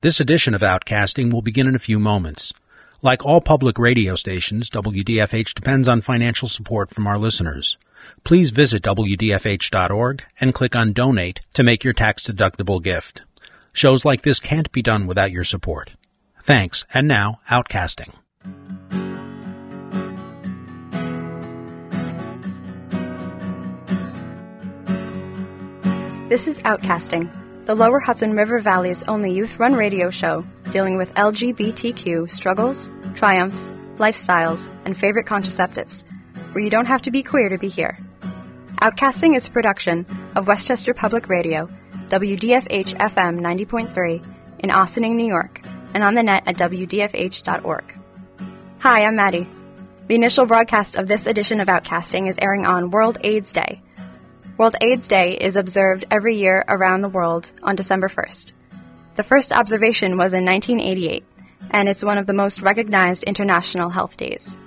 This edition of Outcasting will begin in a few moments. Like all public radio stations, WDFH depends on financial support from our listeners. Please visit WDFH.org and click on Donate to make your tax deductible gift. Shows like this can't be done without your support. Thanks, and now, Outcasting. This is Outcasting the Lower Hudson River Valley's only youth run radio show dealing with LGBTQ struggles, triumphs, lifestyles, and favorite contraceptives, where you don't have to be queer to be here. Outcasting is a production of Westchester Public Radio, WDFH FM 90.3 in Ossining, New York, and on the net at WDFH.org. Hi, I'm Maddie. The initial broadcast of this edition of Outcasting is airing on World AIDS Day, World AIDS Day is observed every year around the world on December 1st. The first observation was in 1988, and it's one of the most recognized international health days.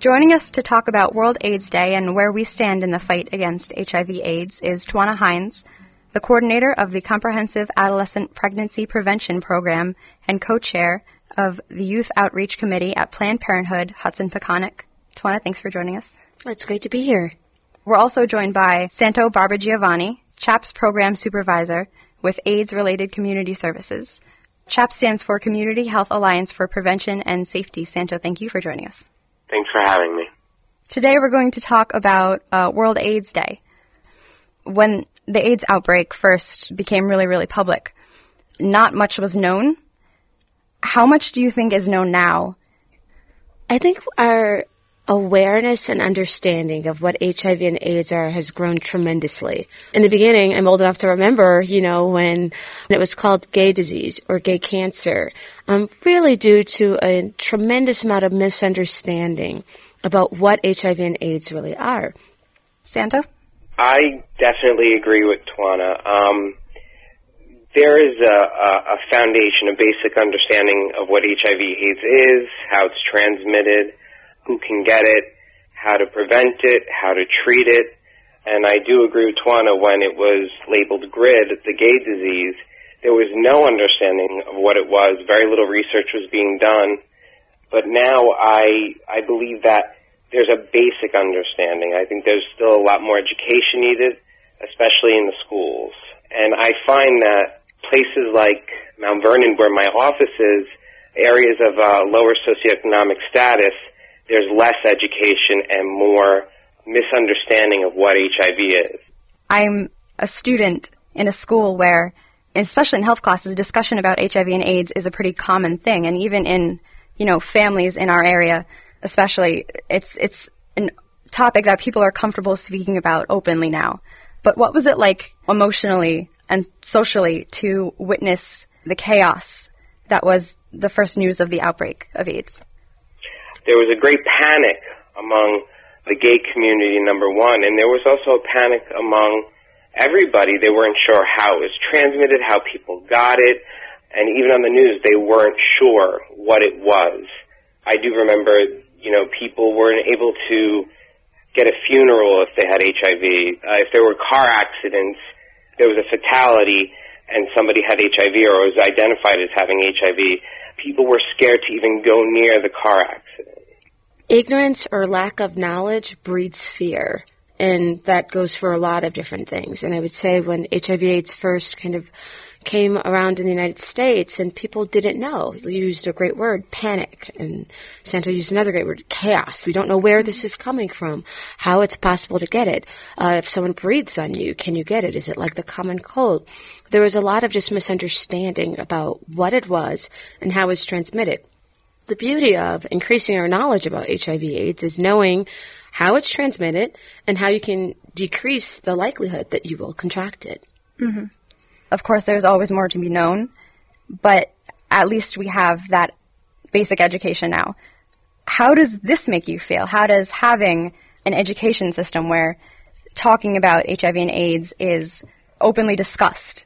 Joining us to talk about World AIDS Day and where we stand in the fight against HIV/AIDS is Twana Hines, the coordinator of the Comprehensive Adolescent Pregnancy Prevention Program and co-chair of the Youth Outreach Committee at Planned Parenthood Hudson Peconic. Twana, thanks for joining us. It's great to be here. We're also joined by Santo Barbagiovanni, CHAPS Program Supervisor with AIDS related community services. CHAPS stands for Community Health Alliance for Prevention and Safety. Santo, thank you for joining us. Thanks for having me. Today we're going to talk about uh, World AIDS Day. When the AIDS outbreak first became really, really public, not much was known. How much do you think is known now? I think our awareness and understanding of what HIV and AIDS are has grown tremendously. In the beginning, I'm old enough to remember, you know, when it was called gay disease or gay cancer, um, really due to a tremendous amount of misunderstanding about what HIV and AIDS really are. Santo? I definitely agree with Twana. Um, there is a, a, foundation, a basic understanding of what HIV AIDS is, how it's transmitted, who can get it, how to prevent it, how to treat it. And I do agree with Twana when it was labeled GRID, the gay disease, there was no understanding of what it was. Very little research was being done. But now I, I believe that there's a basic understanding. I think there's still a lot more education needed, especially in the schools. And I find that places like Mount Vernon, where my office is, areas of uh, lower socioeconomic status, there's less education and more misunderstanding of what HIV is. I'm a student in a school where, especially in health classes, discussion about HIV and AIDS is a pretty common thing, and even in you know families in our area, especially, it's it's a topic that people are comfortable speaking about openly now. But what was it like emotionally and socially to witness the chaos that was the first news of the outbreak of AIDS? There was a great panic among the gay community, number one, and there was also a panic among everybody. They weren't sure how it was transmitted, how people got it, and even on the news, they weren't sure what it was. I do remember, you know, people weren't able to get a funeral if they had HIV. Uh, if there were car accidents, there was a fatality, and somebody had HIV or was identified as having HIV, people were scared to even go near the car accident. Ignorance or lack of knowledge breeds fear. And that goes for a lot of different things. And I would say when HIV AIDS first kind of came around in the United States and people didn't know. You used a great word, panic. And Santo used another great word, chaos. We don't know where this is coming from, how it's possible to get it. Uh, if someone breathes on you, can you get it? Is it like the common cold? There was a lot of just misunderstanding about what it was and how it's transmitted. The beauty of increasing our knowledge about HIV AIDS is knowing how it's transmitted and how you can decrease the likelihood that you will contract it. Mm-hmm. Of course, there's always more to be known, but at least we have that basic education now. How does this make you feel? How does having an education system where talking about HIV and AIDS is openly discussed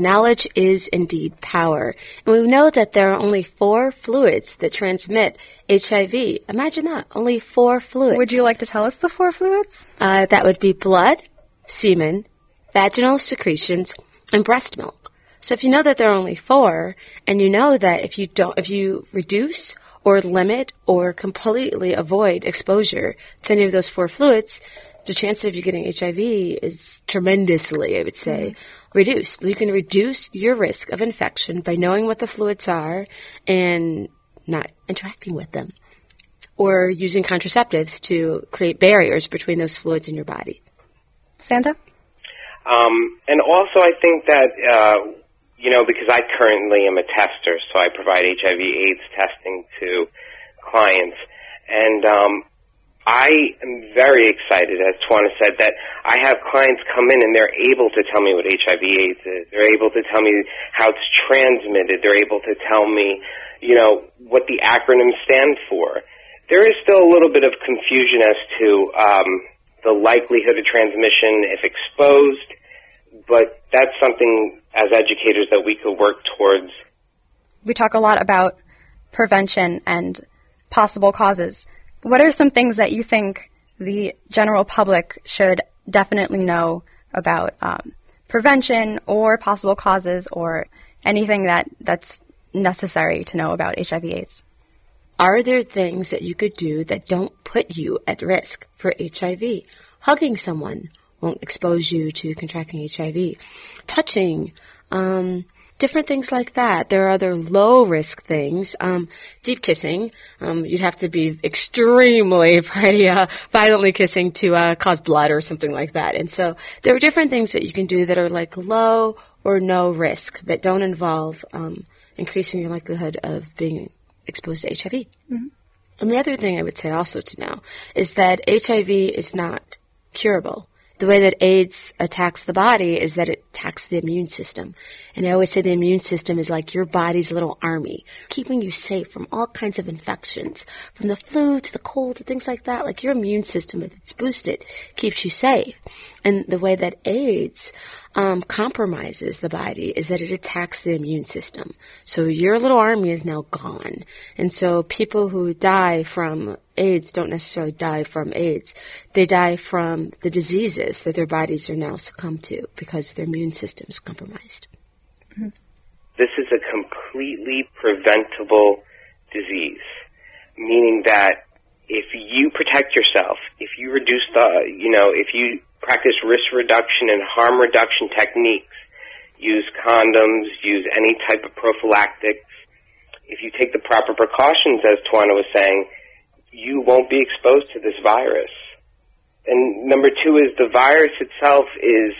Knowledge is indeed power. And we know that there are only four fluids that transmit HIV. Imagine that. Only four fluids. Would you like to tell us the four fluids? Uh, that would be blood, semen, vaginal secretions, and breast milk. So if you know that there are only four, and you know that if you don't, if you reduce or limit or completely avoid exposure to any of those four fluids, the chance of you getting HIV is tremendously, I would say, mm-hmm. reduced. You can reduce your risk of infection by knowing what the fluids are and not interacting with them or using contraceptives to create barriers between those fluids in your body. Santo? Um, and also, I think that, uh, you know, because I currently am a tester, so I provide HIV AIDS testing to clients. And um, I am very excited, as Twana said, that I have clients come in and they're able to tell me what HIV AIDS is. They're able to tell me how it's transmitted. They're able to tell me, you know, what the acronyms stand for. There is still a little bit of confusion as to um, the likelihood of transmission if exposed, but that's something as educators that we could work towards. We talk a lot about prevention and possible causes. What are some things that you think the general public should definitely know about um, prevention or possible causes or anything that, that's necessary to know about HIV/AIDS? Are there things that you could do that don't put you at risk for HIV? Hugging someone won't expose you to contracting HIV. Touching, um, different things like that. There are other low risk things. Um, deep kissing, um, you'd have to be extremely pretty, uh, violently kissing to uh, cause blood or something like that. And so there are different things that you can do that are like low or no risk that don't involve um, increasing your likelihood of being exposed to HIV. Mm-hmm. And the other thing I would say also to know is that HIV is not curable the way that AIDS attacks the body is that it attacks the immune system. And I always say the immune system is like your body's little army, keeping you safe from all kinds of infections, from the flu to the cold to things like that. Like your immune system, if it's boosted, keeps you safe. And the way that AIDS um, compromises the body is that it attacks the immune system. So your little army is now gone. And so people who die from AIDS don't necessarily die from AIDS. They die from the diseases that their bodies are now succumbed to because their immune system is compromised. This is a completely preventable disease, meaning that if you protect yourself, if you reduce the, you know, if you practice risk reduction and harm reduction techniques, use condoms, use any type of prophylactics. If you take the proper precautions, as Twana was saying, you won't be exposed to this virus. And number two is the virus itself is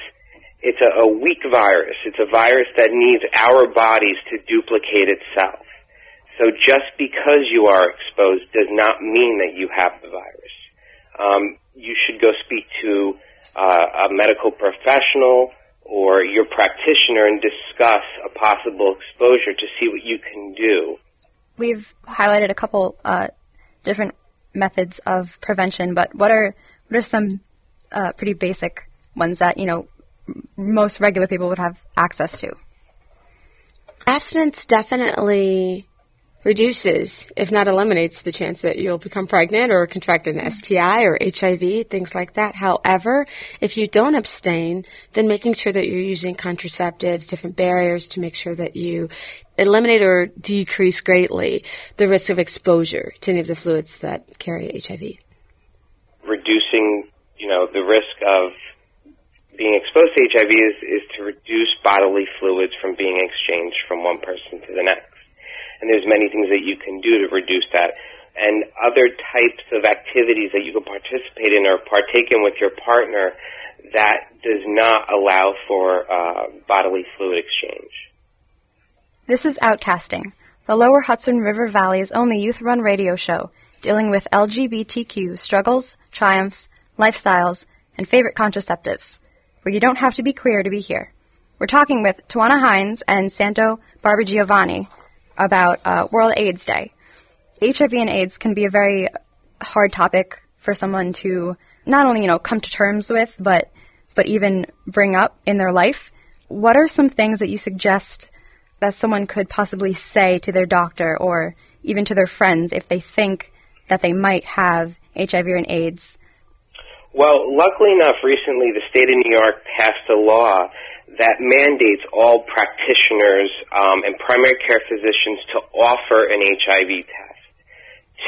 it's a, a weak virus. It's a virus that needs our bodies to duplicate itself. So just because you are exposed does not mean that you have the virus. Um, you should go speak to uh, a medical professional or your practitioner and discuss a possible exposure to see what you can do. We've highlighted a couple uh, different methods of prevention, but what are what are some uh, pretty basic ones that you know most regular people would have access to? Abstinence definitely reduces, if not eliminates, the chance that you'll become pregnant or contract an STI or HIV, things like that. However, if you don't abstain, then making sure that you're using contraceptives, different barriers to make sure that you eliminate or decrease greatly the risk of exposure to any of the fluids that carry HIV. Reducing, you know, the risk of being exposed to HIV is, is to reduce bodily fluids from being exchanged from one person to the next and there's many things that you can do to reduce that. And other types of activities that you can participate in or partake in with your partner that does not allow for uh, bodily fluid exchange. This is Outcasting, the Lower Hudson River Valley's only youth run radio show dealing with LGBTQ struggles, triumphs, lifestyles, and favorite contraceptives, where you don't have to be queer to be here. We're talking with Twana Hines and Santo Barbagiovanni about uh, World AIDS Day. HIV and AIDS can be a very hard topic for someone to not only you know come to terms with, but but even bring up in their life. What are some things that you suggest that someone could possibly say to their doctor or even to their friends if they think that they might have HIV and AIDS? Well, luckily enough, recently the state of New York passed a law that mandates all practitioners um, and primary care physicians to offer an HIV test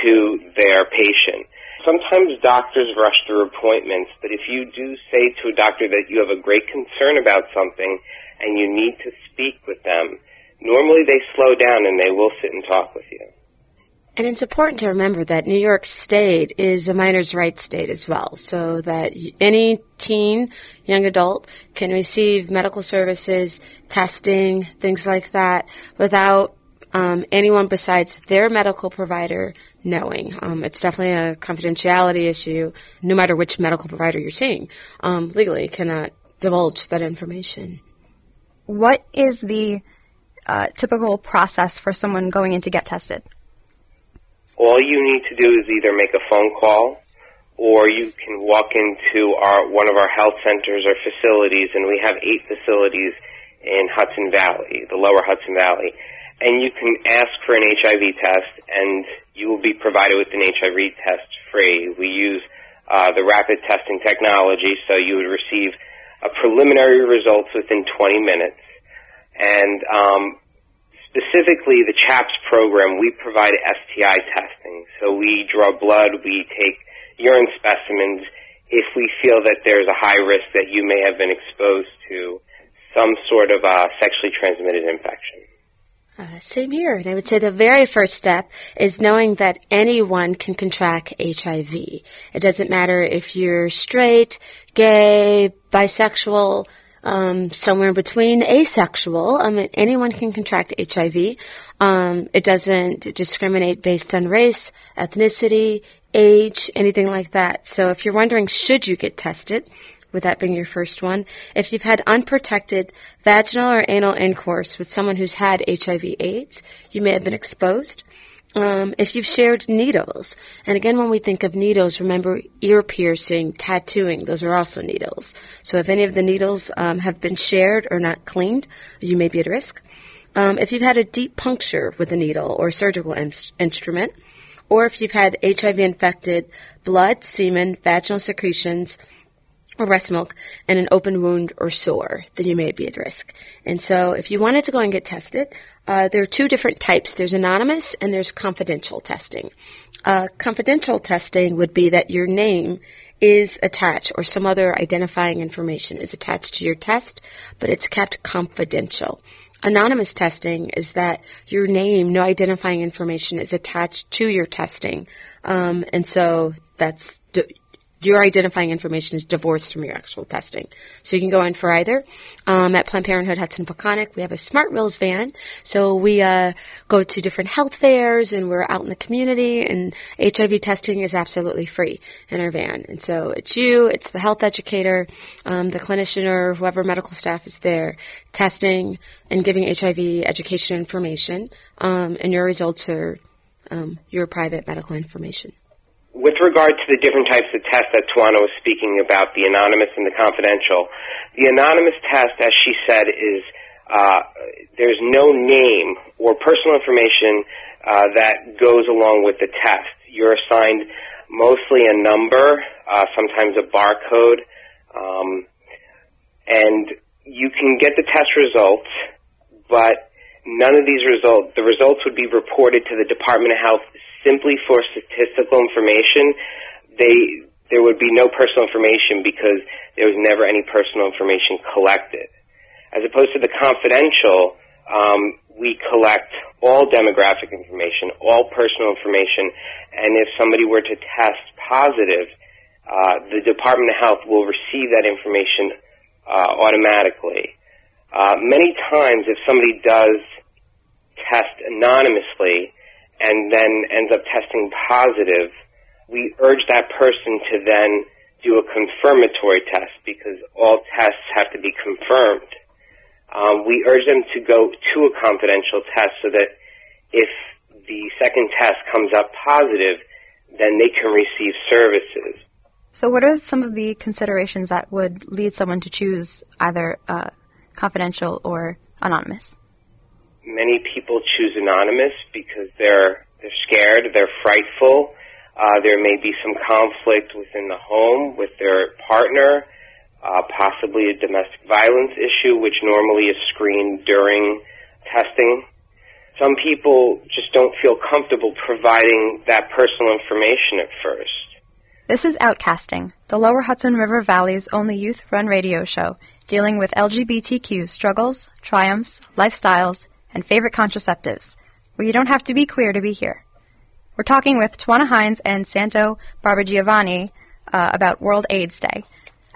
to their patient. Sometimes doctors rush through appointments, but if you do say to a doctor that you have a great concern about something and you need to speak with them, normally they slow down and they will sit and talk with you. And it's important to remember that New York State is a minor's rights state as well, so that any teen, young adult can receive medical services, testing, things like that, without um, anyone besides their medical provider knowing. Um, it's definitely a confidentiality issue, no matter which medical provider you're seeing. Um, legally, cannot divulge that information. What is the uh, typical process for someone going in to get tested? All you need to do is either make a phone call or you can walk into our one of our health centers or facilities and we have eight facilities in Hudson Valley, the lower Hudson Valley. And you can ask for an HIV test and you will be provided with an HIV test free. We use uh, the rapid testing technology, so you would receive a preliminary results within 20 minutes. And um, specifically the CHAPS program, we provide STI testing. So we draw blood, we take urine specimens if we feel that there's a high risk that you may have been exposed to some sort of uh, sexually transmitted infection. Uh, same here. And I would say the very first step is knowing that anyone can contract HIV. It doesn't matter if you're straight, gay, bisexual, um, somewhere in between asexual. I mean, anyone can contract HIV. Um, it doesn't discriminate based on race, ethnicity, age, anything like that. So if you're wondering, should you get tested? With that being your first one, if you've had unprotected vaginal or anal intercourse with someone who's had HIV/AIDS, you may have been exposed. Um, if you've shared needles, and again, when we think of needles, remember ear piercing, tattooing, those are also needles. So if any of the needles um, have been shared or not cleaned, you may be at risk. Um, if you've had a deep puncture with a needle or surgical in- instrument, or if you've had HIV infected blood, semen, vaginal secretions, or breast milk and an open wound or sore, then you may be at risk. And so if you wanted to go and get tested, uh, there are two different types. There's anonymous and there's confidential testing. Uh, confidential testing would be that your name is attached or some other identifying information is attached to your test, but it's kept confidential. Anonymous testing is that your name, no identifying information is attached to your testing. Um, and so that's, your identifying information is divorced from your actual testing. So you can go in for either. Um, at Planned Parenthood Hudson Peconic, we have a Smart Wheels van. So we uh, go to different health fairs and we're out in the community and HIV testing is absolutely free in our van. And so it's you, it's the health educator, um, the clinician or whoever medical staff is there testing and giving HIV education information. Um, and your results are um, your private medical information with regard to the different types of tests that Tawana was speaking about, the anonymous and the confidential, the anonymous test, as she said, is uh, there's no name or personal information uh, that goes along with the test. You're assigned mostly a number, uh, sometimes a barcode, um, and you can get the test results, but none of these results, the results would be reported to the Department of Health simply for statistical information, they there would be no personal information because there was never any personal information collected. As opposed to the confidential, um, we collect all demographic information, all personal information, and if somebody were to test positive, uh, the Department of Health will receive that information uh, automatically. Uh, many times, if somebody does test anonymously, and then ends up testing positive, we urge that person to then do a confirmatory test because all tests have to be confirmed. Um, we urge them to go to a confidential test so that if the second test comes up positive, then they can receive services. So, what are some of the considerations that would lead someone to choose either uh, confidential or anonymous? Many people choose anonymous because they're they're scared, they're frightful. Uh, there may be some conflict within the home with their partner. uh, possibly a domestic violence issue, which normally is screened during testing. Some people just don't feel comfortable providing that personal information at first. This is Outcasting, the Lower Hudson River Valley's only youth run radio show dealing with LGBTQ struggles, triumphs, lifestyles, and favorite contraceptives, where you don't have to be queer to be here. We're talking with Twana Hines and Santo Barbagiovanni uh, about World AIDS Day.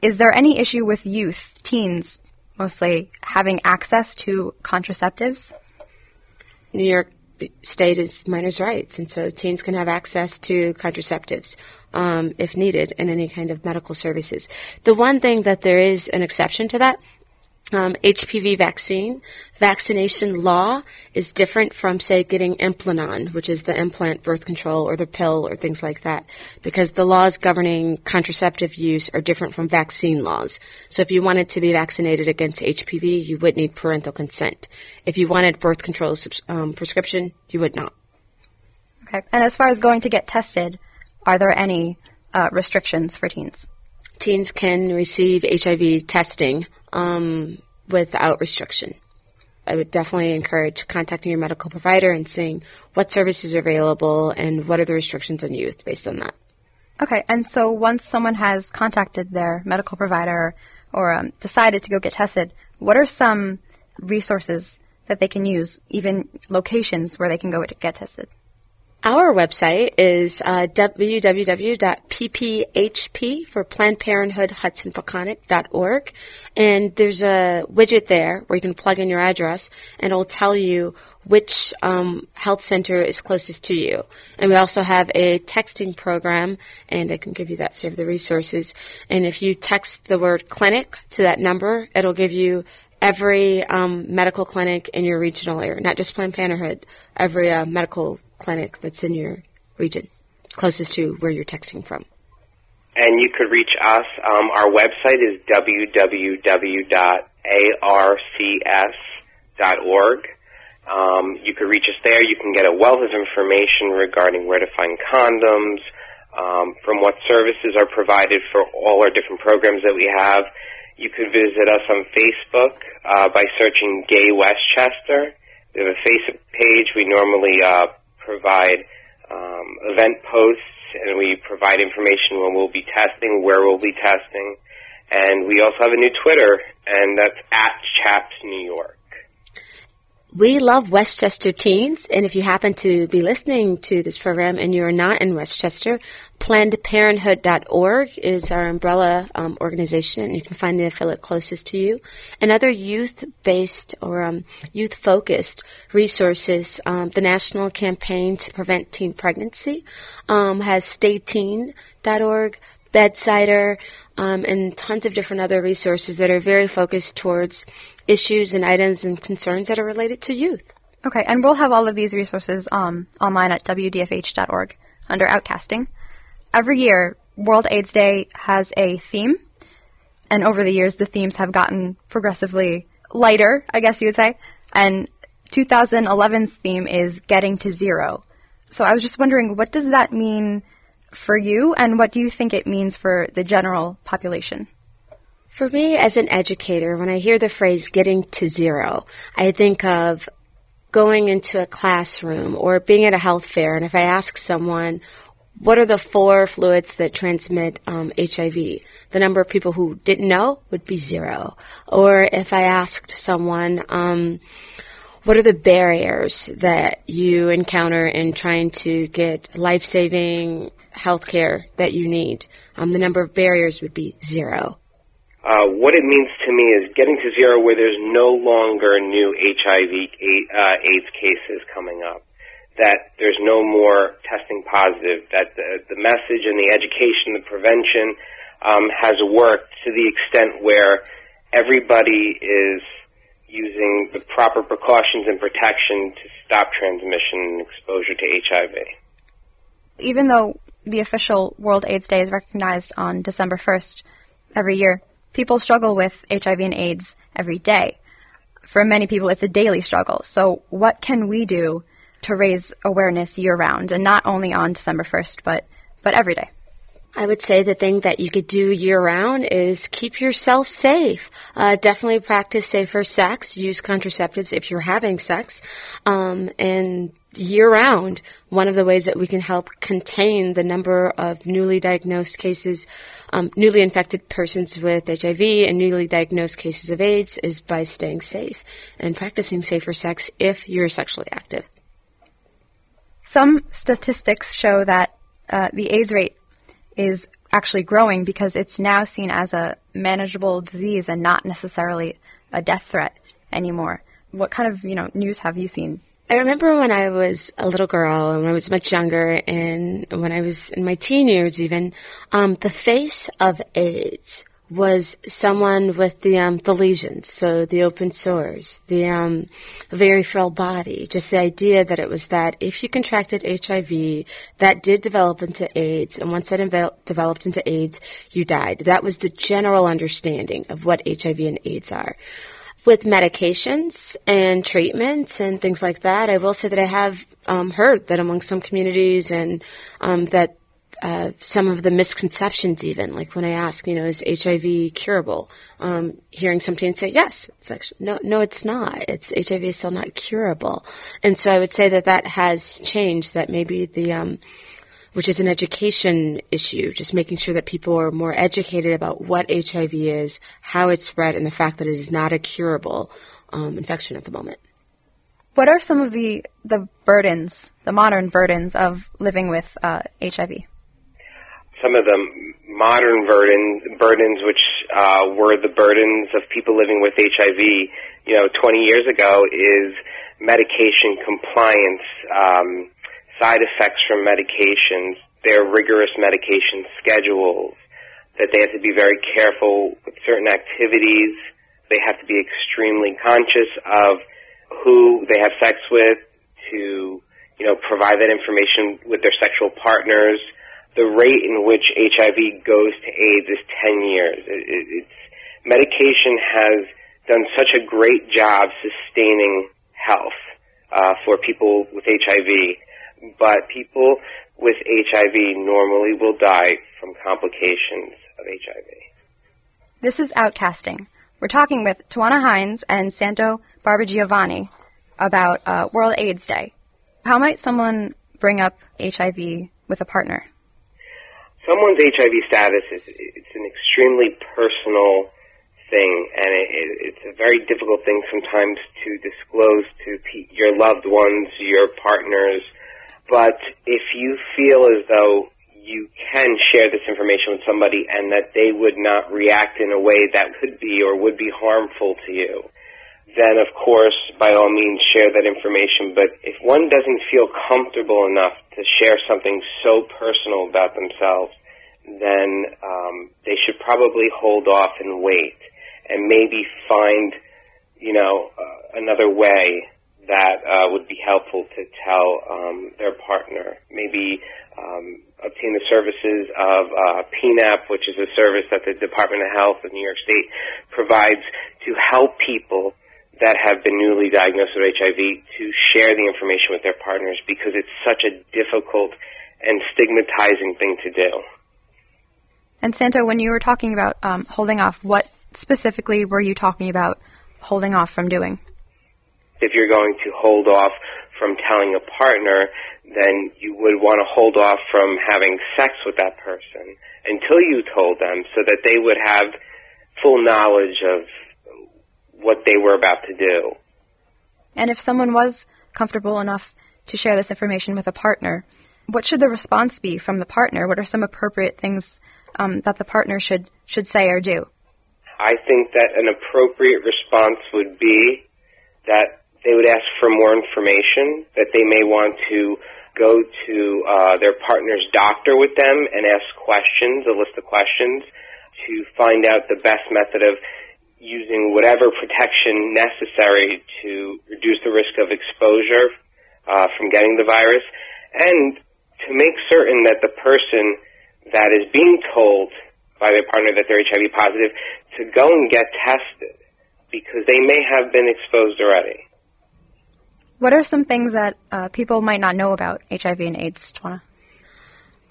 Is there any issue with youth, teens mostly, having access to contraceptives? New York State is minors' rights, and so teens can have access to contraceptives um, if needed in any kind of medical services. The one thing that there is an exception to that um, HPV vaccine vaccination law is different from, say, getting Implanon, which is the implant birth control or the pill or things like that, because the laws governing contraceptive use are different from vaccine laws. So if you wanted to be vaccinated against HPV, you would need parental consent. If you wanted birth control um, prescription, you would not. Okay. And as far as going to get tested, are there any uh, restrictions for teens? Teens can receive HIV testing um, without restriction. I would definitely encourage contacting your medical provider and seeing what services are available and what are the restrictions on youth based on that. Okay, and so once someone has contacted their medical provider or um, decided to go get tested, what are some resources that they can use, even locations where they can go to get tested? Our website is uh, www.pphp for Planned Parenthood Hudson. And there's a widget there where you can plug in your address and it'll tell you which um, health center is closest to you. And we also have a texting program, and I can give you that so you have the resources. And if you text the word clinic to that number, it'll give you every um, medical clinic in your regional area, not just Planned Parenthood, every uh, medical clinic that's in your region, closest to where you're texting from. And you could reach us. Um, our website is www.arcs.org. Um, you could reach us there. You can get a wealth of information regarding where to find condoms, um, from what services are provided for all our different programs that we have. You could visit us on Facebook uh, by searching Gay Westchester. We have a Facebook page. We normally uh, provide um, event posts and we provide information when we'll be testing, where we'll be testing. And we also have a new Twitter, and that's at Chaps New York. We love Westchester teens, and if you happen to be listening to this program and you're not in Westchester, PlannedParenthood.org is our umbrella um, organization, and you can find the affiliate closest to you. And other youth-based or um, youth-focused resources, um, the National Campaign to Prevent Teen Pregnancy um, has StayTeen.org, Bedsider, um, and tons of different other resources that are very focused towards issues and items and concerns that are related to youth. Okay, and we'll have all of these resources um, online at wdfh.org under Outcasting. Every year, World AIDS Day has a theme, and over the years, the themes have gotten progressively lighter, I guess you would say. And 2011's theme is Getting to Zero. So I was just wondering, what does that mean for you, and what do you think it means for the general population? For me, as an educator, when I hear the phrase getting to zero, I think of going into a classroom or being at a health fair, and if I ask someone, what are the four fluids that transmit um, HIV? The number of people who didn't know would be zero. Or if I asked someone, um, what are the barriers that you encounter in trying to get life saving health care that you need? Um, the number of barriers would be zero. Uh, what it means to me is getting to zero where there's no longer new HIV uh, AIDS cases coming up, that there's no more testing positive, that the, the message and the education, the prevention um, has worked to the extent where everybody is using the proper precautions and protection to stop transmission and exposure to HIV. Even though the official World AIDS Day is recognized on December 1st every year, people struggle with HIV and AIDS every day. For many people, it's a daily struggle. So, what can we do to raise awareness year round, and not only on December 1st, but, but every day? I would say the thing that you could do year round is keep yourself safe. Uh, definitely practice safer sex. Use contraceptives if you're having sex. Um, and year round, one of the ways that we can help contain the number of newly diagnosed cases, um, newly infected persons with HIV and newly diagnosed cases of AIDS is by staying safe and practicing safer sex if you're sexually active. Some statistics show that uh, the AIDS rate is actually growing because it's now seen as a manageable disease and not necessarily a death threat anymore. What kind of you know news have you seen? I remember when I was a little girl and when I was much younger and when I was in my teen years even, um, the face of AIDS was someone with the um, the lesions, so the open sores, the um, very frail body. Just the idea that it was that if you contracted HIV, that did develop into AIDS, and once that developed into AIDS, you died. That was the general understanding of what HIV and AIDS are. With medications and treatments and things like that, I will say that I have um, heard that among some communities and um, that uh, some of the misconceptions, even like when I ask, you know, is HIV curable? Um, hearing somebody say, yes, it's actually no, no, it's not. It's HIV is still not curable, and so I would say that that has changed. That maybe the um, which is an education issue, just making sure that people are more educated about what HIV is, how it's spread, and the fact that it is not a curable um, infection at the moment. What are some of the the burdens, the modern burdens of living with uh, HIV? Some of the modern burdens, burdens which uh, were the burdens of people living with HIV, you know, 20 years ago, is medication compliance, um, side effects from medications, their rigorous medication schedules, that they have to be very careful with certain activities. They have to be extremely conscious of who they have sex with to, you know, provide that information with their sexual partners the rate in which HIV goes to AIDS is 10 years. It, it, it's, medication has done such a great job sustaining health uh, for people with HIV, but people with HIV normally will die from complications of HIV. This is Outcasting. We're talking with Tawana Hines and Santo Barbagiovanni about uh, World AIDS Day. How might someone bring up HIV with a partner? Someone's HIV status is it's an extremely personal thing, and it, it, it's a very difficult thing sometimes to disclose to pe- your loved ones, your partners. But if you feel as though you can share this information with somebody and that they would not react in a way that could be or would be harmful to you, then of course, by all means, share that information. But if one doesn't feel comfortable enough to share something so personal about themselves, then um, they should probably hold off and wait, and maybe find, you know, uh, another way that uh, would be helpful to tell um, their partner. Maybe um, obtain the services of uh, PNAP, which is a service that the Department of Health of New York State provides to help people that have been newly diagnosed with HIV to share the information with their partners because it's such a difficult and stigmatizing thing to do. And Santo, when you were talking about um, holding off, what specifically were you talking about holding off from doing? If you're going to hold off from telling a partner, then you would want to hold off from having sex with that person until you told them so that they would have full knowledge of what they were about to do. And if someone was comfortable enough to share this information with a partner, what should the response be from the partner? What are some appropriate things um, that the partner should should say or do? I think that an appropriate response would be that they would ask for more information, that they may want to go to uh, their partner's doctor with them and ask questions, a list of questions, to find out the best method of using whatever protection necessary to reduce the risk of exposure uh, from getting the virus, and to make certain that the person that is being told by their partner that they're HIV positive to go and get tested because they may have been exposed already. What are some things that uh, people might not know about HIV and AIDS, Tawana?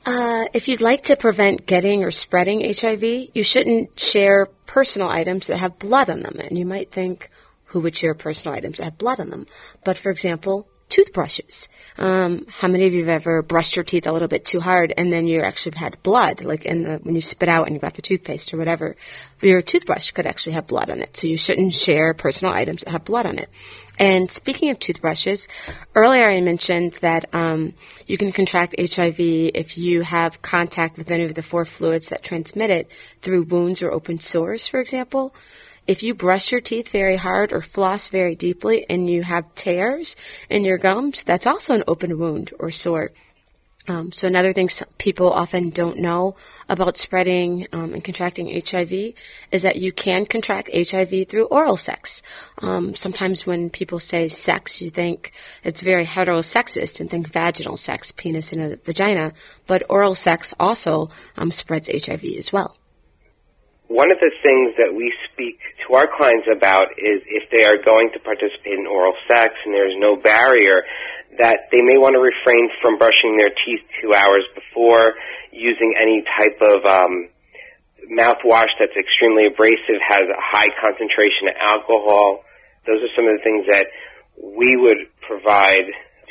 Uh, if you'd like to prevent getting or spreading HIV, you shouldn't share personal items that have blood on them. And you might think, who would share personal items that have blood on them? But for example, toothbrushes. Um, how many of you have ever brushed your teeth a little bit too hard and then you actually had blood, like in the, when you spit out and you got the toothpaste or whatever? Your toothbrush could actually have blood on it. So you shouldn't share personal items that have blood on it. And speaking of toothbrushes, earlier I mentioned that um, you can contract HIV if you have contact with any of the four fluids that transmit it through wounds or open sores, for example. If you brush your teeth very hard or floss very deeply and you have tears in your gums, that's also an open wound or sore. Um, so another thing people often don't know about spreading um, and contracting HIV is that you can contract HIV through oral sex. Um, sometimes when people say sex, you think it's very heterosexist and think vaginal sex, penis in a vagina, but oral sex also um, spreads HIV as well. One of the things that we speak to our clients about is if they are going to participate in oral sex and there's no barrier, that they may want to refrain from brushing their teeth two hours before, using any type of um, mouthwash that's extremely abrasive, has a high concentration of alcohol. Those are some of the things that we would provide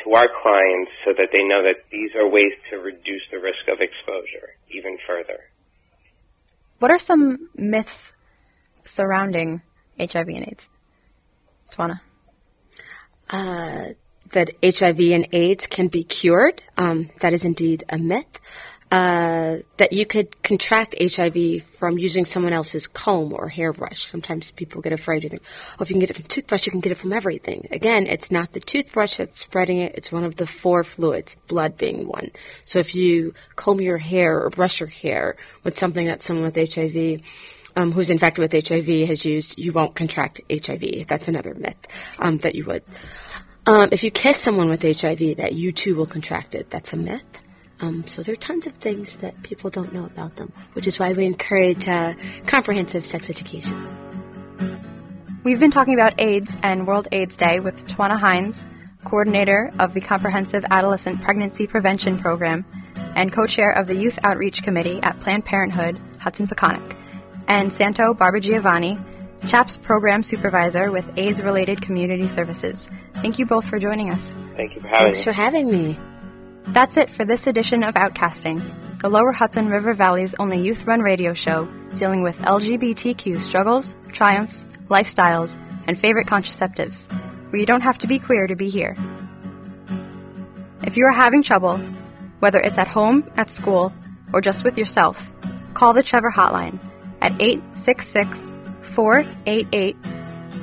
to our clients so that they know that these are ways to reduce the risk of exposure even further. What are some myths surrounding HIV and AIDS? Twana? Uh, that HIV and AIDS can be cured. Um, that is indeed a myth. Uh, that you could contract HIV from using someone else's comb or hairbrush. Sometimes people get afraid. You think, oh, if you can get it from toothbrush, you can get it from everything. Again, it's not the toothbrush that's spreading it. It's one of the four fluids, blood being one. So if you comb your hair or brush your hair with something that someone with HIV um, who's infected with HIV has used, you won't contract HIV. That's another myth um, that you would. Um, if you kiss someone with HIV, that you too will contract it. That's a myth. Um, so there are tons of things that people don't know about them, which is why we encourage uh, comprehensive sex education. We've been talking about AIDS and World AIDS Day with Twana Hines, coordinator of the Comprehensive Adolescent Pregnancy Prevention Program and co-chair of the Youth Outreach Committee at Planned Parenthood Hudson Peconic, and Santo Barbagiovanni, CHAPS program supervisor with AIDS related community services. Thank you both for joining us. Thank you for having Thanks me. for having me. That's it for this edition of Outcasting, the Lower Hudson River Valley's only youth run radio show dealing with LGBTQ struggles, triumphs, lifestyles, and favorite contraceptives, where you don't have to be queer to be here. If you are having trouble, whether it's at home, at school, or just with yourself, call the Trevor Hotline at 866 488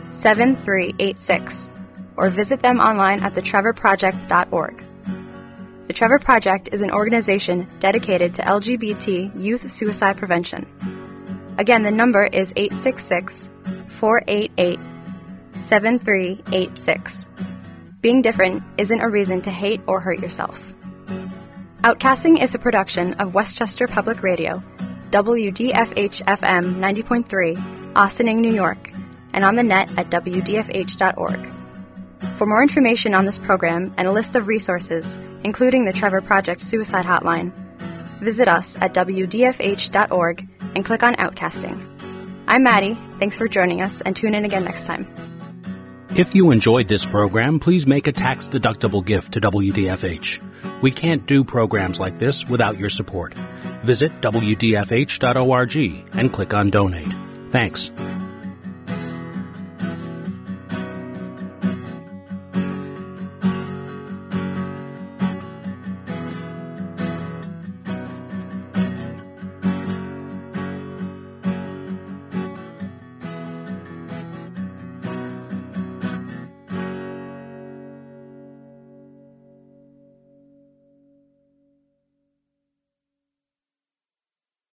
7386 or visit them online at thetrevorproject.org. The Trevor Project is an organization dedicated to LGBT youth suicide prevention. Again, the number is 866 488 7386. Being different isn't a reason to hate or hurt yourself. Outcasting is a production of Westchester Public Radio, WDFH FM 90.3, Ossining, New York, and on the net at WDFH.org. For more information on this program and a list of resources, including the Trevor Project Suicide Hotline, visit us at WDFH.org and click on Outcasting. I'm Maddie. Thanks for joining us and tune in again next time. If you enjoyed this program, please make a tax deductible gift to WDFH. We can't do programs like this without your support. Visit WDFH.org and click on Donate. Thanks.